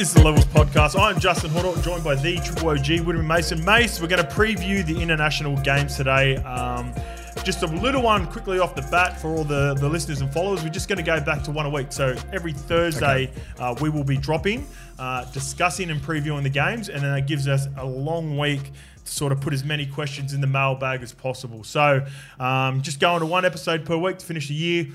is the Levels Podcast. I'm Justin Horo, joined by the Triple OG, William Mason. Mace, we're going to preview the international games today. Um, just a little one quickly off the bat for all the, the listeners and followers. We're just going to go back to one a week. So every Thursday, Okay. uh, we will be dropping, uh, discussing and previewing the games, and then that gives us a long week to sort of put as many questions in the mailbag as possible. So um, just going to one episode per week to finish the year.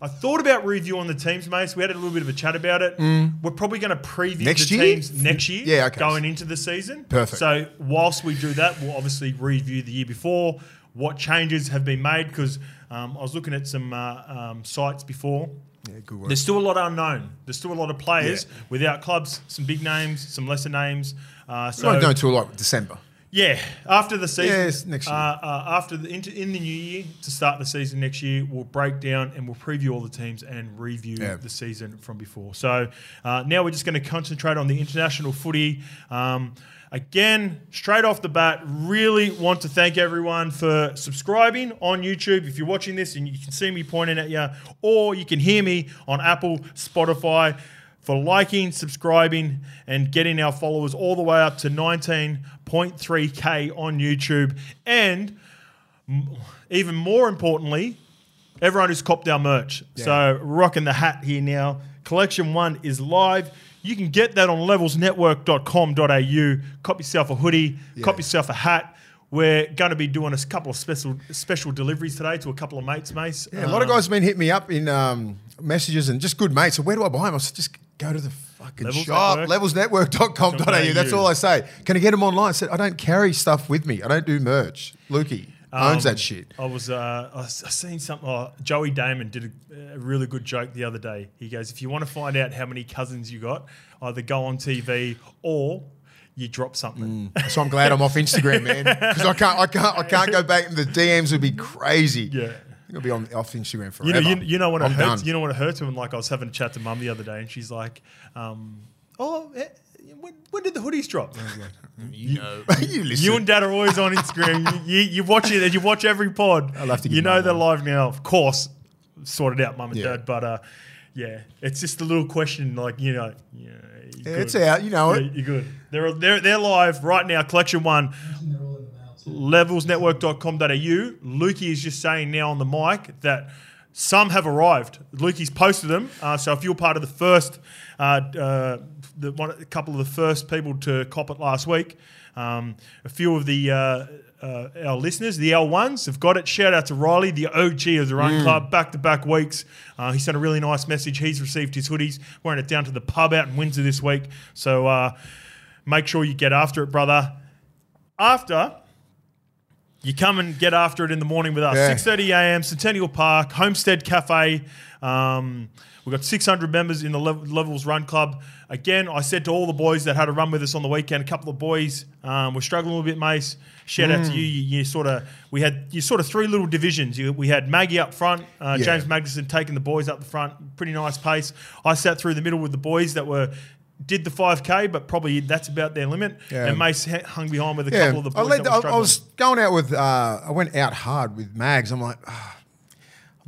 I thought about reviewing the teams, mates. We had a little bit of a chat about it. We're probably going to preview Mm. Next the year? teams next year, Yeah, okay. going into the season. Perfect. So whilst we do that, we'll obviously review the year before, what changes have been made, because um, I was looking at some uh, um, sites before. Yeah, good work. There's still a lot unknown. There's still a lot of players Yeah. without clubs, some big names, some lesser names. Uh, So, so won't know until like December. Yeah, after the season, Yes, next year. Uh, uh, after the into, in the new year to start the season next year, we'll break down and we'll preview all the teams and review Yeah. the season from before. So uh, now we're just going to concentrate on the international footy. Um, again, straight off the bat, really want to thank everyone for subscribing on YouTube. If you're watching this and you can see me pointing at you, or you can hear me on Apple, Spotify for liking, subscribing, and getting our followers all the way up to 19.3k on YouTube. And even more importantly, everyone who's copped our merch. So, rocking the hat here now. Collection one is live. You can get that on levelsnetwork.com.au. Cop yourself a hoodie, cop yourself a hat. We're going to be doing a couple of special special deliveries today to a couple of mates, mates. Yeah, a lot of guys have been hitting me up in um, messages and just good mates. So where do I buy them? I said, just go to the fucking Levels shop, Network. levelsnetwork.com.au. That's all I say. Can I get them online? I said, I don't carry stuff with me. I don't do merch. Lukey owns Um, that shit. I was uh, I seen something. Oh, Joey Damon did a, a really good joke the other day. He goes, "If you want to find out how many cousins you got, either go on TV or you drop something." So I'm glad I'm off Instagram, man, because I can't, I can't, I can't go back. And the DMs would be crazy. Yeah. I'll be on off Instagram You know, you, you know when it I'm hurts. done. You know when it hurts when like I was having a chat to mum the other day, and she's like, um, "Oh, eh, when, when did the hoodies drop?" And I was like, you know, you listen. You and Dad are always on Instagram. you, you, you watch it and you watch every pod. I'll have to You know they're one. live now, of course. Sorted out, Mum and Yeah. Dad. But uh, yeah, it's just a little question, like you know, yeah, Yeah, it's out. You know Yeah, it. you're good. They're they're they're live right now. Collection one, levelsnetwork.com.au. Lukey is just saying now on the mic that some have arrived. Lukey's posted them. Uh, so if you're part of the first, uh, uh, the one, a couple of the first people to cop it last week, um, a few of the uh, uh, our listeners, the L1s, have got it. Shout out to Riley, the OG of the Run Club, back to back weeks. Uh, he sent a really nice message. He's received his hoodies, wearing it down to the pub out in Windsor this week. So uh, make sure you get after it, brother. After you come and get after it in the morning with us. Yeah. 6:30 a.m. Centennial Park, Homestead Cafe. Um, we've got 600 members in the Lev- Levels Run Club. Again, I said to all the boys that had a run with us on the weekend, a couple of boys um, were struggling a little bit, Mace. Shout out to you. You, you sort of we had you sort of three little divisions. You, we had Maggie up front, uh, Yeah. James Magnuson taking the boys up the front, pretty nice pace. I sat through the middle with the boys that were. Did the 5K, but probably that's about their limit. Yeah. And Mace hung behind with a Yeah, couple of the I, boys. led that were I, I was going out with. Uh, I went out hard with Mags. I'm like, ah,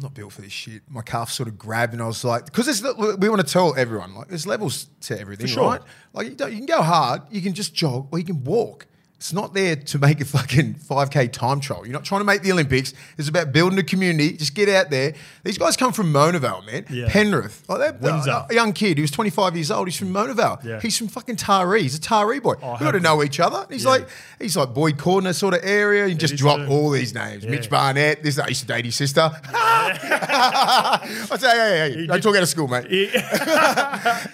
I'm not built for this shit. My calf sort of grabbed, and I was like, because we want to tell everyone like there's levels to everything, sure. right? Like you, don't, you can go hard, you can just jog, or you can walk. It's not there to make a fucking 5k time trial. You're not trying to make the Olympics. It's about building a community. Just get out there. These guys come from Mona Vale, man. Yeah. Penrith. Like that, Windsor. a, young kid. He was 25 years old. He's from Mona Vale. Yeah. He's from fucking Taree. He's a Taree boy. Oh, we got to know each other. He's Yeah. like he's like Boyd Cordner sort of area. You just drop too. all these names. Mitch Barnett. This I used to date his sister. I say, hey, hey, hey, don't talk out of school, mate.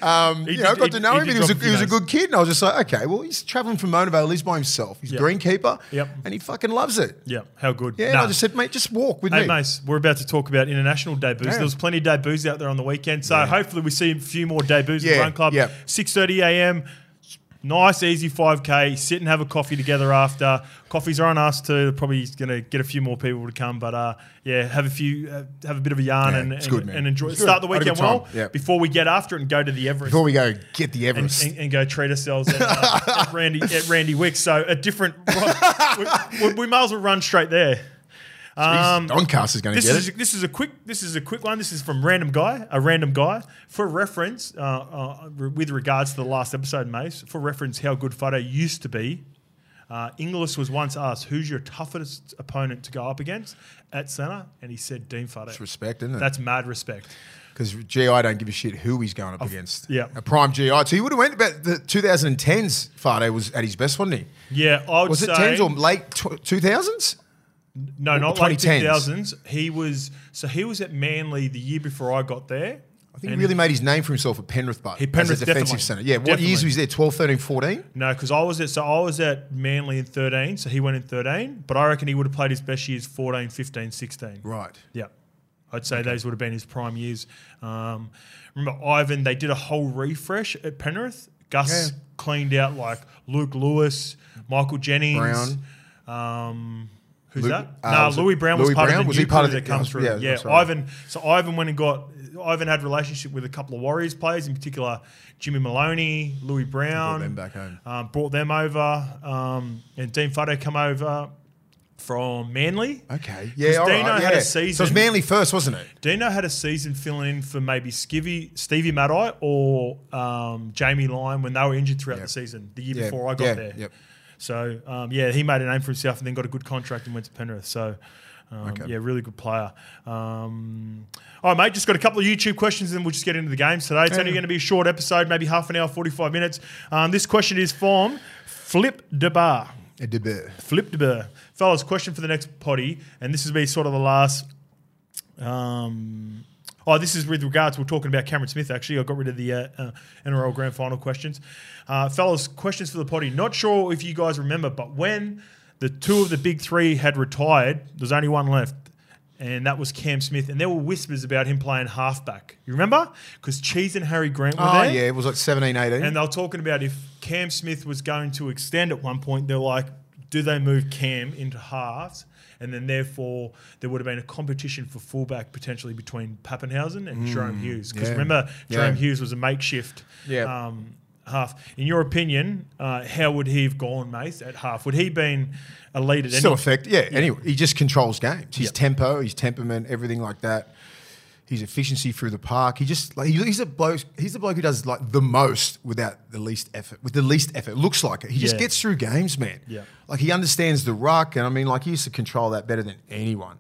Um, you know, did- got to know he him. He was, a, he was a good kid, and I was just like, okay, well, he's traveling from Mona Vale. He's by himself. He's Yep. a greenkeeper. Yep. and he fucking loves it. Yeah, how good. Yeah, and Nah. I just said, mate, just walk with me. Hey, me. Mace, we're about to talk about international debuts. Yeah. There was plenty of debuts out there on the weekend, so hopefully we see a few more debuts at Yeah, the Run Club. yeah. 6.30 a.m., nice, easy 5K. Sit and have a coffee together after. Coffees are on us too. Probably going to get a few more people to come, but uh, yeah, have a few, uh, have a bit of a yarn Yeah, and, and, good, and enjoy. It's Start the good. A weekend well Yeah. before we get after it and go to the Everest. Before we go, get the Everest. and, and go treat ourselves at, uh, at Randy at Randy Wicks. So a different. we, we, we may as well run straight there. Um, Doncaster's going to this get is it. this is a quick this is a quick one. This is from random guy, a random guy. For reference, uh, uh, with regards to the last episode, Mace. For reference, how good Whare used to be. Uh, Inglis was once asked, "Who's your toughest opponent to go up against at centre?" And he said, "Dean Whare." It's respect, isn't it? That's mad respect. Because GI don't give a shit who he's going up against. yeah. A prime GI. So he would have went about the 2010s. Whare was at his best, wasn't he? Yeah, I would Was it 10s or late tw- 2000s? No, not late 2010s? 2000s. He was so he was at Manly the year before I got there. I think And- he really made his name for himself at Penrith, but He- Penrith, as a defensive centre. Yeah, what Definitely. years was he there? 12, 13, 14? No, because I was at so I was at Manly in 13, so he went in 13. But I reckon he would have played his best years 14, 15, 16. Right. Yeah. I'd say those would have been his prime years. Um, remember Ivan, they did a whole refresh at Penrith. Gus Yeah. cleaned out like Luke Lewis, Michael Jennings. Brown. Um, who's Lu- that? uh, no, was Lewis Brown was Lewis part Brown? of the Was new part of the- that comes yeah, through. yeah, Yeah, right. Ivan. So Ivan went and got. Ivan had relationship with a couple of Warriors players, in particular Jimmy Maloney, Lewis Brown. brought them back home. Um, brought them over, um, and Dean Whare come over from Manly. Okay, Yeah, all right. Dino yeah. had a season. So it was Manly first, wasn't it? Dino had a season filling in for maybe Skivvy, Stevie Matai or um, Jamie Lyon when they were injured throughout Yep. the season, the year Yeah, before I got yeah, there. yep. So, um, yeah, he made a name for himself and then got a good contract and went to Penrith. So, um, Okay. yeah, really good player. Um, all right, mate, just got a couple of YouTube questions and then we'll just get into the games today. It's only going to be a short episode, maybe half an hour, 45 minutes. Um, this question is from Flip de Bar. A debut. Flip DeBar. Fellas, question for the next potty, and this will be sort of the last um, oh, this is with regards. We're talking about Cameron Smith. Actually, I got rid of the uh, uh, NRL Grand Final questions. Uh, fellas, questions for the potty. Not sure if you guys remember, but when the two of the big three had retired, there's only one left. And that was Cam Smith, and there were whispers about him playing halfback. You remember? Because Cheese and Harry Grant were Oh, there. yeah. It was like 17, 18. And they were talking about if Cam Smith was going to extend at one point, they're like, do they move Cam into halves? And then therefore there would have been a competition for fullback potentially between Papenhuyzen and Jahrome Hughes. Because Mm, yeah. remember, Jahrome Yeah. Hughes was a makeshift Yeah. um, half. In your opinion, uh, how would he have gone, Mace, at half? Would he been a lead at Still any effective. Yeah, Anyway, he just controls games. His Yep. tempo, his temperament, everything like that. His efficiency through the park. He just like he- he's a bloke. He's the bloke who does like the most without the least effort. With the least effort, looks like it. He just Yeah. gets through games, man. Yeah. Like he understands the ruck, and I mean, like he used to control that better than anyone.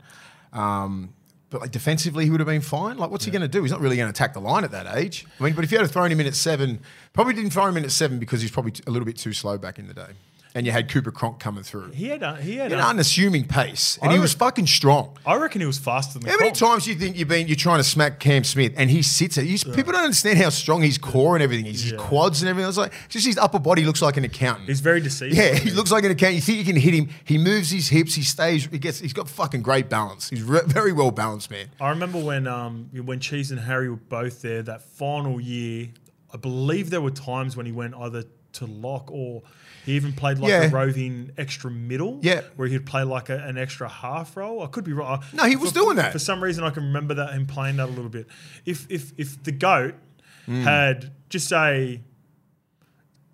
Um, but like defensively, he would have been fine. Like, what's he going to do? He's not really going to attack the line at that age. I mean, but if you had thrown him in at seven, probably didn't throw him in at seven because he's probably t- a little bit too slow back in the day. And you had Cooper Cronk coming through. He had, a, he had An a, unassuming pace, and I he re- was fucking strong. I reckon he was faster than How many Cronk. times do you think you've been you're trying to smack Cam Smith and he sits it? He's, People don't understand how strong his core and everything is, his Yeah. quads and everything. It's like just his upper body looks like an accountant. He's very deceiving. yeah, he looks like an accountant. You think you can hit him? He moves his hips. He stays. He gets. He's got fucking great balance. He's re- very well balanced, man. I remember when um, when Cheese and Harry were both there that final year. I believe there were times when he went either to lock or he even played like Yeah. a roving extra middle. Yeah. where he'd play like a, an extra half role. I could be wrong. No, he was For- doing that. For some reason, I can remember that him playing that a little bit. If if if the goat Mm. had just say.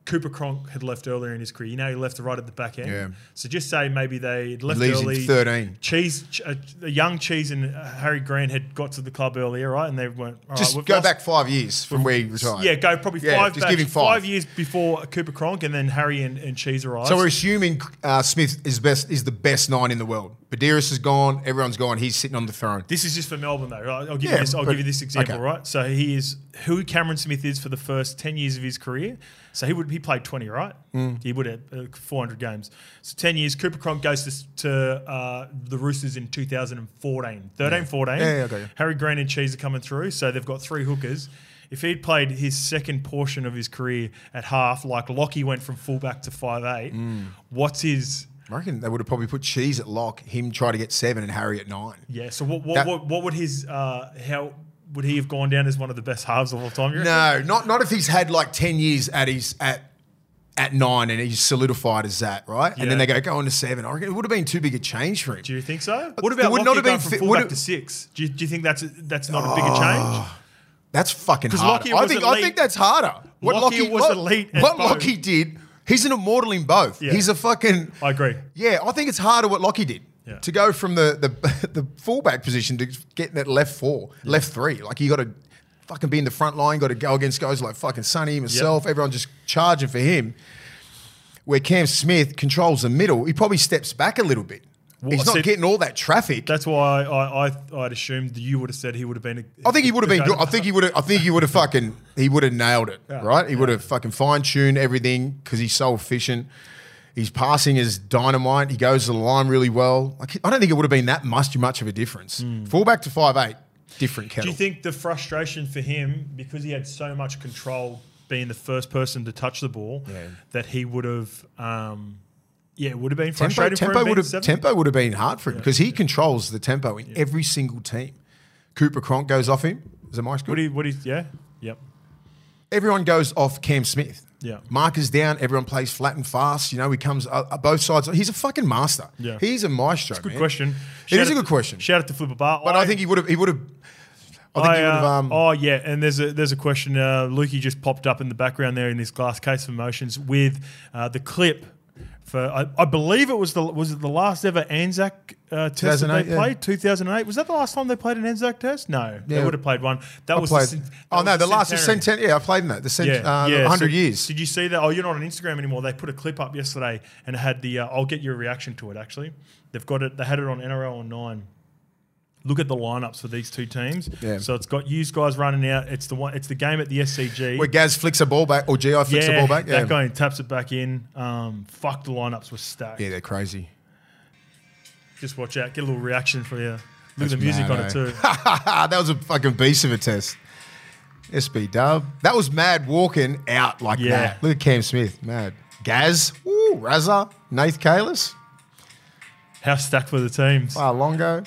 Cooper Cronk had left earlier in his career. You know, he left the right at the back end. Yeah. So just say maybe they left leaves early. 13. Cheese, Ch- uh, a young Cheese and uh, Harry Grant had got to the club earlier, right? And they went. "All right, Just we've go lost- back five years from where he retired. Yeah, go probably Yeah, five. just back, give him five. years before Cooper Cronk, and then Harry and, and Cheese arrived. So we're assuming uh, Smith is best is the best nine in the world. Buderus is gone. Everyone's gone. He's sitting on the throne. this is just for Melbourne, though. Right? I'll give Yeah, you this. I'll but- give you this example, okay. right? So he is who Cameron Smith is for the first ten years of his career. So he would he played twenty, right? Mm. He would have uh, four hundred games. So ten years. Cooper Cronk goes to, to uh, the Roosters in 2014, 13, 14. Yeah, yeah, got. Harry Grant and Cheese are coming through, so they've got three hookers. If he'd played his second portion of his career at half, like Lockie went from fullback to five eight, Mm. what's his I reckon they would have probably put Cheese at lock, him try to get seven, and Harry at nine. yeah? So what what, That- what, what would his uh, how would he have gone down as one of the best halves of all time? you reckon? No, not not if he's had like ten years at his at at nine and he's solidified as that, right? And then Yeah. they go go on to seven. I reckon it would have been too big a change for him. Do you think so? What about would not have been from fullback would it- to six? Do you, do you think that's that's not a bigger change? That's fucking 'Cause harder. Lockyer I was think elite. I think that's harder. What Lockyer Lockie was elite at What both. Lockie did, he's an immortal in both. Yeah. He's a fucking I agree. yeah. I think it's harder what Lockie did. Yeah. To go from the, the the fullback position to getting that left four, left three, like you got to fucking be in the front line, got to go against guys like fucking Sonny, myself, everyone just charging for him. Where Cam Smith controls the middle, he probably steps back a little bit. Well, He's not said- getting all that traffic. That's why I, I, I'd assumed you would have said he would have been. A, I think he would have been good. I think he would have. I think he would have fucking. He would have nailed it, Yeah, right? He would have fucking fine tuned everything because he's so efficient. He's passing is dynamite. He goes to the line really well. Like, I don't think it would have been that much much of a difference. Fullback to five eight, different Do you think the frustration for him because he had so much control, being the first person to touch the ball, Yeah. that he would have, um, yeah, it would have been tempo frustrating for tempo him. would have seven? tempo would have been hard for him because he controls the tempo in every single team. Cooper Cronk goes off him. Is it Mike's What good? do you, what you, yeah, yep. everyone goes off Cam Smith. Yeah. Markers down, everyone plays flat and fast. You know, he comes uh, uh, both sides. He's a fucking master. Yeah. He's a maestro. Good man. question. It is a good question. Shout out to Flipper Bar. But I, think he would have. He would have. I think I, he would have. uh, Um, oh yeah, and there's a there's a question. Uh, Lukey just popped up in the background there in this glass case of emotions with uh, the clip for I, I believe it was the was it the last ever Anzac uh, test that they yeah. played 2008. Was that the last time they played an Anzac test? No, they would have played one. That I was played. The, oh that no, was the last the centenary. centenary. Yeah, I played in that. The cent, uh, yeah. hundred So years. Did you see that? Oh, you're not on Instagram anymore. They put a clip up yesterday and had the. Uh, I'll get your reaction to it. Actually, they've got it. They had it on NRL on nine. Look at the lineups for these two teams. Yeah. So it's got used guys running out. It's the one. It's the game at the SCG. Where Gaz flicks a ball back or Gi flicks a ball back. Yeah. that guy taps it back in. Um, fuck, the lineups were stacked. yeah, they're crazy. Just watch out. Get a little reaction for you. Look That's at the music mad, on it eh? too. that was a fucking beast of a test. SB Dub. That was mad walking out like Yeah. that. Look at Cam Smith. Mad. Gaz. Ooh, Razza. Nath Cayless. How stacked were the teams? Far Longo.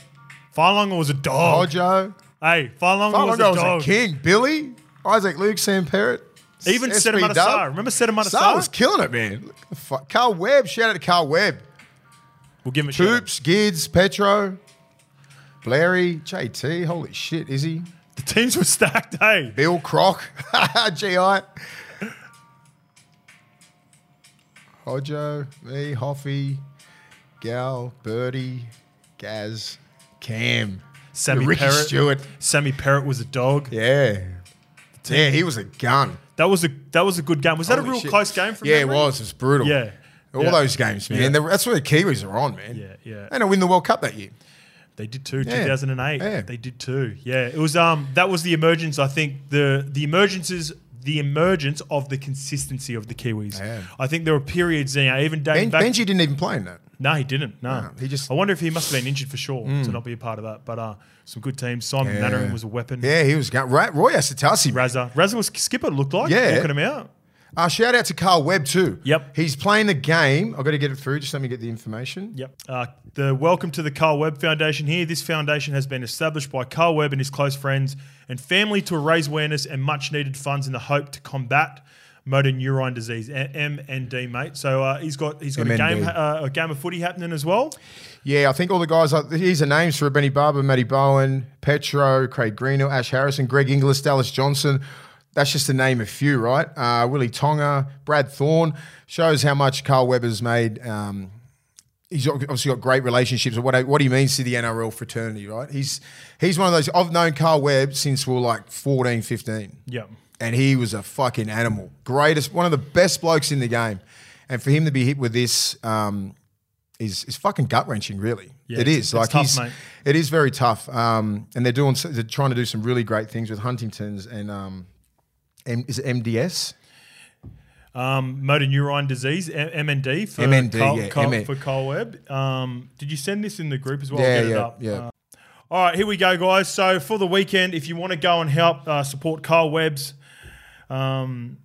Farlonga was a dog. Hojo. Hey, Farlonga Far was a was dog. a king. Billy. Isaac Luke. Sam Perrett. Even SB Setaimata Dub. Sar. Remember Setaimata Sar Sar? was killing it, man. Look the fuck. Carl Webb. Shout out to Carl Webb. We'll give him a. Toops, Gids, Petro, Blairy, JT. Holy shit, is he? The teams were stacked, hey. Bill Croc, GI. Hojo, me, Hoffy, Gal, Birdie, Gaz, Cam, Sammy Ricky Perrett. Stewart. Sammy Perrett was a dog. Yeah. Yeah, he was a gun. That was a that was a good game. Was that a real shit. close game from Yeah, memory? it was. It was brutal. Yeah. All Yeah. those games, man. Yeah. They- That's where the Kiwis are on, man. Yeah, yeah. And they win the World Cup that year. They did too. Yeah. 2008. Yeah. They did too. Yeah. It was um that was the emergence. I think the the emergences the emergence of the consistency of the Kiwis. Yeah. I think there were periods, you know, even dating Ben, back. Benji didn't even play in that. no, he didn't. No. No, he just- I wonder if he must have been injured for sure to not be a part of that. But uh, some good teams. Simon Yeah. Mannering was a weapon. Yeah, he was. Right, Roy Asotasi. Razza. Razza was skipper. Looked like Yeah. walking him out. Uh, shout out to Carl Webb too. Yep. He's playing the game. I've got to get it through. Just let me get the information. Yep. Uh, the welcome to the Carl Webb Foundation here. This foundation has been established by Carl Webb and his close friends and family to raise awareness and much needed funds in the hope to combat motor neurone disease, MND, mate. So uh, he's got he's got a game uh, a game of footy happening as well. Yeah, I think all the guys. Are, here's the names for Benny Barber, Matty Bowen, Petro, Craig Greenhill, Ash Harrison, Greg Inglis, Dallas Johnson. That's just to name a few, right? Uh, Willie Tonga, Brad Thorne shows how much Carl Webber's made. Um, he's obviously got great relationships what, what he means to the NRL fraternity, right? He's he's one of those. I've known Carl Webb since we were like 14, 15. Yep. and he was a fucking animal. Greatest, one of the best blokes in the game, and for him to be hit with this um, is is fucking gut wrenching. Really, Yeah, it is. It's like tough, he's, mate. it is very tough. Um, and they're doing, they're trying to do some really great things with Huntington's and um, M, is it MDS? Um, motor neurone disease, M- MND for MND, Carl, yeah, Carl- MN. for Carl Webb. Um, did you send this in the group as well? Yeah, it yeah, up. yeah. Uh, all right, here we go, guys. So for the weekend, if you want to go and help uh, support Carl Webb's, um,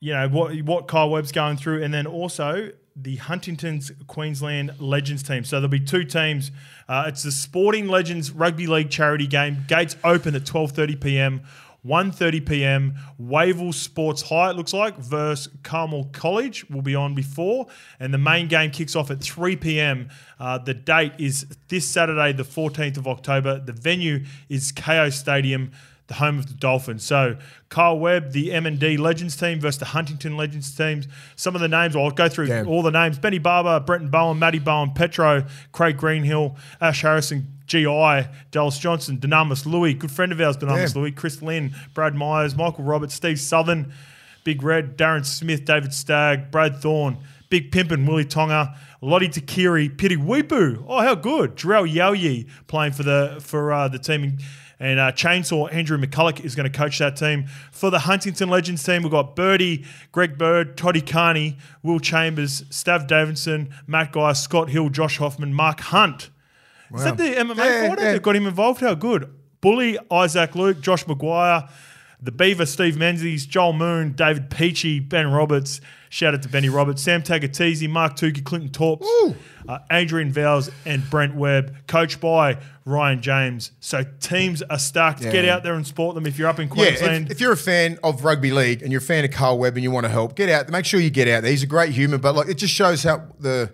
you know what what Carl Webb's going through, and then also the Huntington's Queensland Legends team. So there'll be two teams. Uh, it's the Sporting Legends Rugby League charity game. Gates open at 12:30 p.m. 1.30 p.m. Wavell Sports High, it looks like, versus Carmel College will be on before. And the main game kicks off at 3 p.m. Uh, the date is this Saturday, the 14th of October. The venue is Kayo Stadium. The home of the Dolphins. So Carl Webb, the M&D Legends team versus the Huntington Legends teams. Some of the names, I'll go through Yeah. all the names. Benny Barber, Brenton Bowen, Matty Bowen, Petro, Craig Greenhill, Ash Harrison, GI, Dallas Johnson, Dynamis Louis, good friend of ours, Dynamis. Louis, Chris Lynn, Brad Myers, Michael Roberts, Steve Southern, Big Red, Darren Smith, David Stagg, Brad Thorne, Big Pimpin, Willie Tonga, Lote Tuqiri, Piri Weepu. Oh, how good. Jharal Yow Yeh playing for the for uh, the team. And uh, Chainsaw Andrew McCullough is going to coach that team. For the Huntington Legends team, we've got Birdie, Greg Bird, Toddy Carney, Will Chambers, Stav Davidson, Matt Guy, Scott Hill, Josh Hoffman, Mark Hunt. Is that the MMA Yeah, fighter yeah. that got him involved? How good. Bully, Isaac Luke, Josh McGuire, the Beaver, Steve Menzies, Joel Moon, David Peachey, Ben Roberts. Shout out to Benny Roberts, Sam Tagataese, Mark Tookey, Clinton Toopi, uh, Adrian Vowles, and Brent Webb, coached by Ryan James. So teams are stacked. Get out there and support them if you're up in Yeah, Queensland. if, if you're a fan of rugby league and you're a fan of Carl Webb and you want to help, get out. Make sure you get out there. He's a great human, but like it just shows how the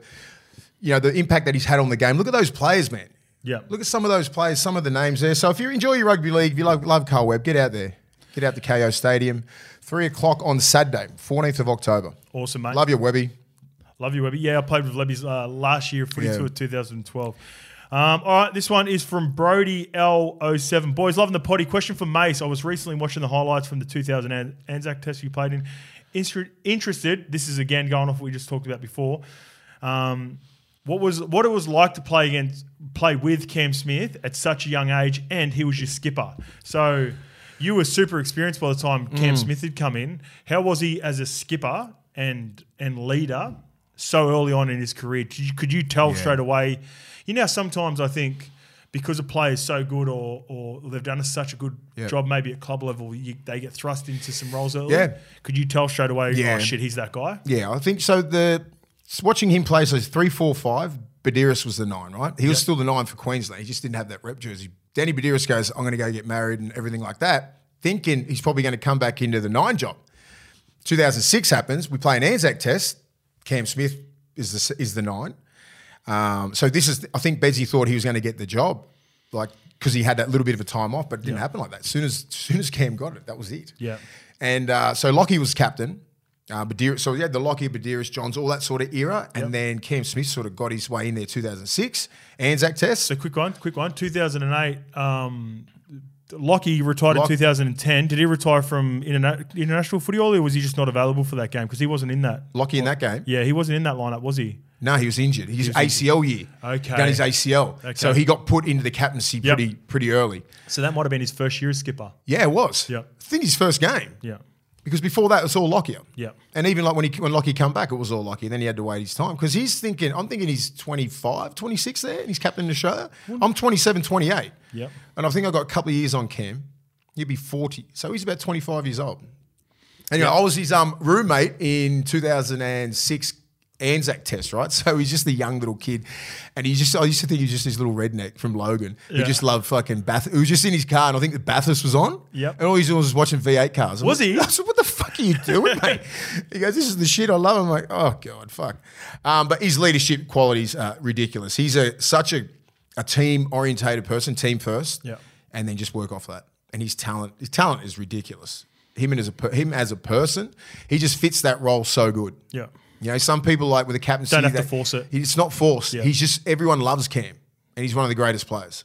you know the impact that he's had on the game. Look at those players, man. Yeah. Look at some of those players, some of the names there. So if you enjoy your rugby league, if you love, love Carl Webb, get out there. Get out to Kayo Stadium, three o'clock on Saturday, 14th of October. awesome, mate. Love you, Webby. Love you, Webby. Yeah, I played with Lebby's uh, last year, footy Yeah. tour 2012. Um, all right, this one is from Brody L07. Boys, loving the potty. Question for Mace. I was recently watching the highlights from the 2000 An- Anzac test you played in. Inter- interested, this is again going off what we just talked about before. Um, what was what it was like to play against play with Cam Smith at such a young age, and he was your skipper. So you were super experienced by the time Cam mm. Smith had come in. How was he as a skipper and and leader so early on in his career? Could you, could you tell straight away? You know, sometimes I think because a player is so good or or they've done a, such a good Yeah. job, maybe at club level, you, they get thrust into some roles early. Yeah. Could you tell straight away? Yeah. Oh shit, he's that guy. Yeah, I think so. The watching him play, so it's three, four, five. Buderus was the nine, right? He was still the nine for Queensland. He just didn't have that rep jersey. Danny Buderus goes, "I'm going to go get married and everything like that," thinking he's probably going to come back into the nine job. 2006 happens. We play an Anzac test. Cam Smith is the is the nine. Um, so this is, I think Bedsy thought he was going to get the job, like because he had that little bit of a time off, but it didn't happen like that. As soon as, as soon as Cam got it, that was it. Yeah. And uh, so Lockie was captain. Uh, Badira, so he had the Lockie, Buderus, Johns, all that sort of era, and then Cam Smith sort of got his way in there. 2006 Anzac test. So quick one, quick one. 2008, um, Lockie retired Lock- in 2010. Did he retire from interna- international footy or was he just not available for that game? Because he wasn't in that. Lockie in that game. Yeah, he wasn't in that lineup, was he? No, he was injured. He's ACL year. Okay. done his ACL. Okay. So he got put into the captaincy Yep. pretty pretty early. So that might have been his first year as skipper. Yeah, it was. Yeah. I think his first game. Yeah. Because before that, it was all Lockyer. Yep. And even like when he when Lockie come back, it was all Lockyer. Then he had to wait his time. Because he's thinking, I'm thinking he's 25, 26 there, and he's captain of show. I'm 27, 28. Yep. And I think I got a couple of years on Cam. He'd be 40. So he's about 25 years old. Anyway, I was his um, roommate in 2006 Anzac test, right? So he's just a young little kid. And he just, I used to think he was just this little redneck from Logan who Yeah. just loved fucking Bath. Who was just in his car, and I think the Bathurst was on. Yep. And all he's doing was watching V8 cars. I'm Was like- he? are you doing, mate? He goes, this is the shit I love. I'm like, oh, God, fuck. Um, but his leadership qualities are ridiculous. He's a such a, a team orientated person, team first, Yeah. and then just work off that. And his talent, his talent is ridiculous. Him and as a him as a person, he just fits that role so good. Yeah. You know, some people like with a captaincy, Don't have to force it. It's not forced. Yeah. He's just everyone loves Cam, and he's one of the greatest players.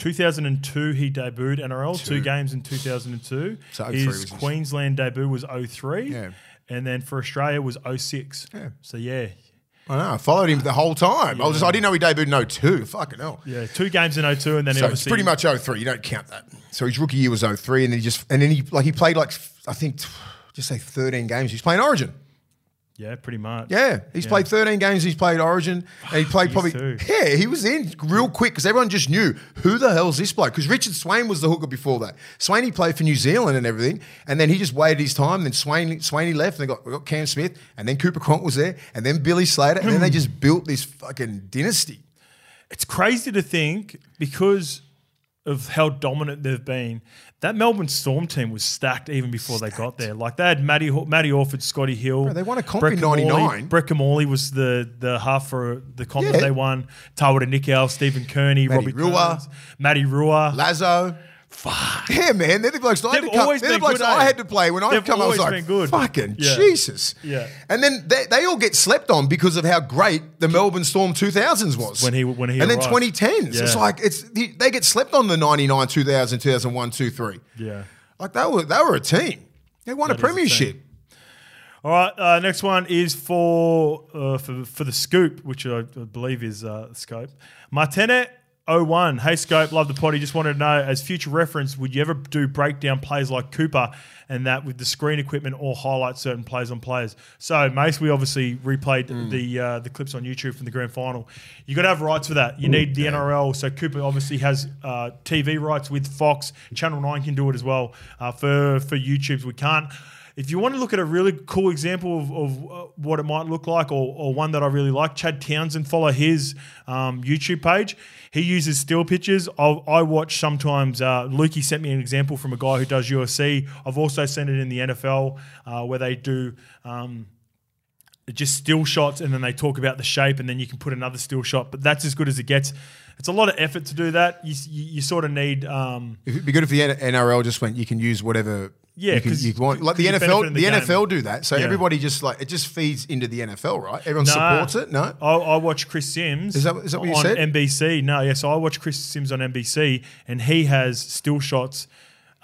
2002, he debuted NRL, two, games in 2002. So oh his was his- Queensland debut was 03. Yeah. And then for Australia was 06. Yeah. So yeah. I know. I followed him the whole time. I was just, I didn't know he debuted in 02. Fucking hell. Yeah, two games in 02 and then he So it's pretty much 03. You don't count that. So his rookie year was 03, and then he just and then he like he played like I think just say 13 games. He's playing Origin. Yeah, pretty much. Yeah, he's played 13 games. He's played Origin, and he played probably too. yeah. He was in real quick because everyone just knew who the hell's this bloke. Because Richard Swain was the hooker before that. Swaney played for New Zealand and everything, and then he just waited his time. Then Swain Swaney left, and they got we got Cam Smith, and then Cooper Cronk was there, and then Billy Slater, and then they just built this fucking dynasty. It's crazy to think because of how dominant they've been. That Melbourne Storm team was stacked even before they got there. Like they had Matty, Matty Orford, Scotty Hill. Bro, they won a comp Brett in Kimmorley- 99. Brett Kimmorley was the the half for the comp Yeah. that they won. Tawera Nikau, Stephen Kearney, Matty Robbie Rua. Kearns, Matty Rua. Lazo, Fuck. Yeah, man. They're the blokes I had to come. always They're the been blokes I had to play when I come. I was like, good. fucking Yeah. Jesus. Yeah. And then they, they all get slept on because of how great the Melbourne Storm 2000s was. When he- when he and then arrived. 2010s. It's like it's they get slept on the 99, 2000, 2001, 2, 3. Yeah. Like they were they were a team. They won That a premiership. All right, uh, next one is for uh, for for the scoop, which I, I believe is uh, scope. Martene 01. Hey scope, love the potty. Just wanted to know, as future reference, would you ever do breakdown plays like Cooper and that with the screen equipment or highlight certain plays on players? So Mace, we obviously replayed Mm. the uh, the clips on YouTube from the grand final. You got to have rights for that. You need the NRL. So Cooper obviously has uh, TV rights with Fox. Channel Nine can do it as well. Uh, for for YouTube's, we can't. If you want to look at a really cool example of, of uh, what it might look like, or, or one that I really like, Chad Townsend, follow his um, YouTube page. He uses still pictures. I'll, I watch sometimes. Uh, Lukey sent me an example from a guy who does UFC. I've also seen it in the NFL uh, where they do. Um, just still shots and then they talk about the shape and then you can put another still shot but that's as good as it gets it's a lot of effort to do that you, you, you sort of need um, It'd be good if the NRL just went. You can use whatever. Yeah, you, you want. Like the NFL, the, the. NFL do that. So Yeah. everybody just like it just feeds into the NFL, right? Everyone Nah. supports it. No, I, I watch Chris Simms. Is that- is that what you on said? NBC. No, yeah. So I watch Chris Simms on NBC, and he has still shots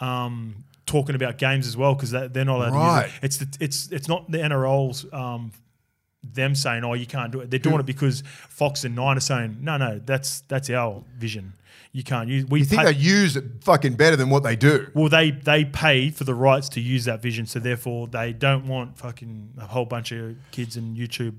um, talking about games as well because they're not allowed to Right. use it. It's the, it's it's not the NRL's. Um, them saying, "Oh, you can't do it." They're doing it because Fox and Nine are saying, "No, no, that's that's our vision. You can't use." We you think pay- they use it fucking better than what they do? well, they they pay for the rights to use that vision, so therefore they don't want fucking a whole bunch of kids and YouTube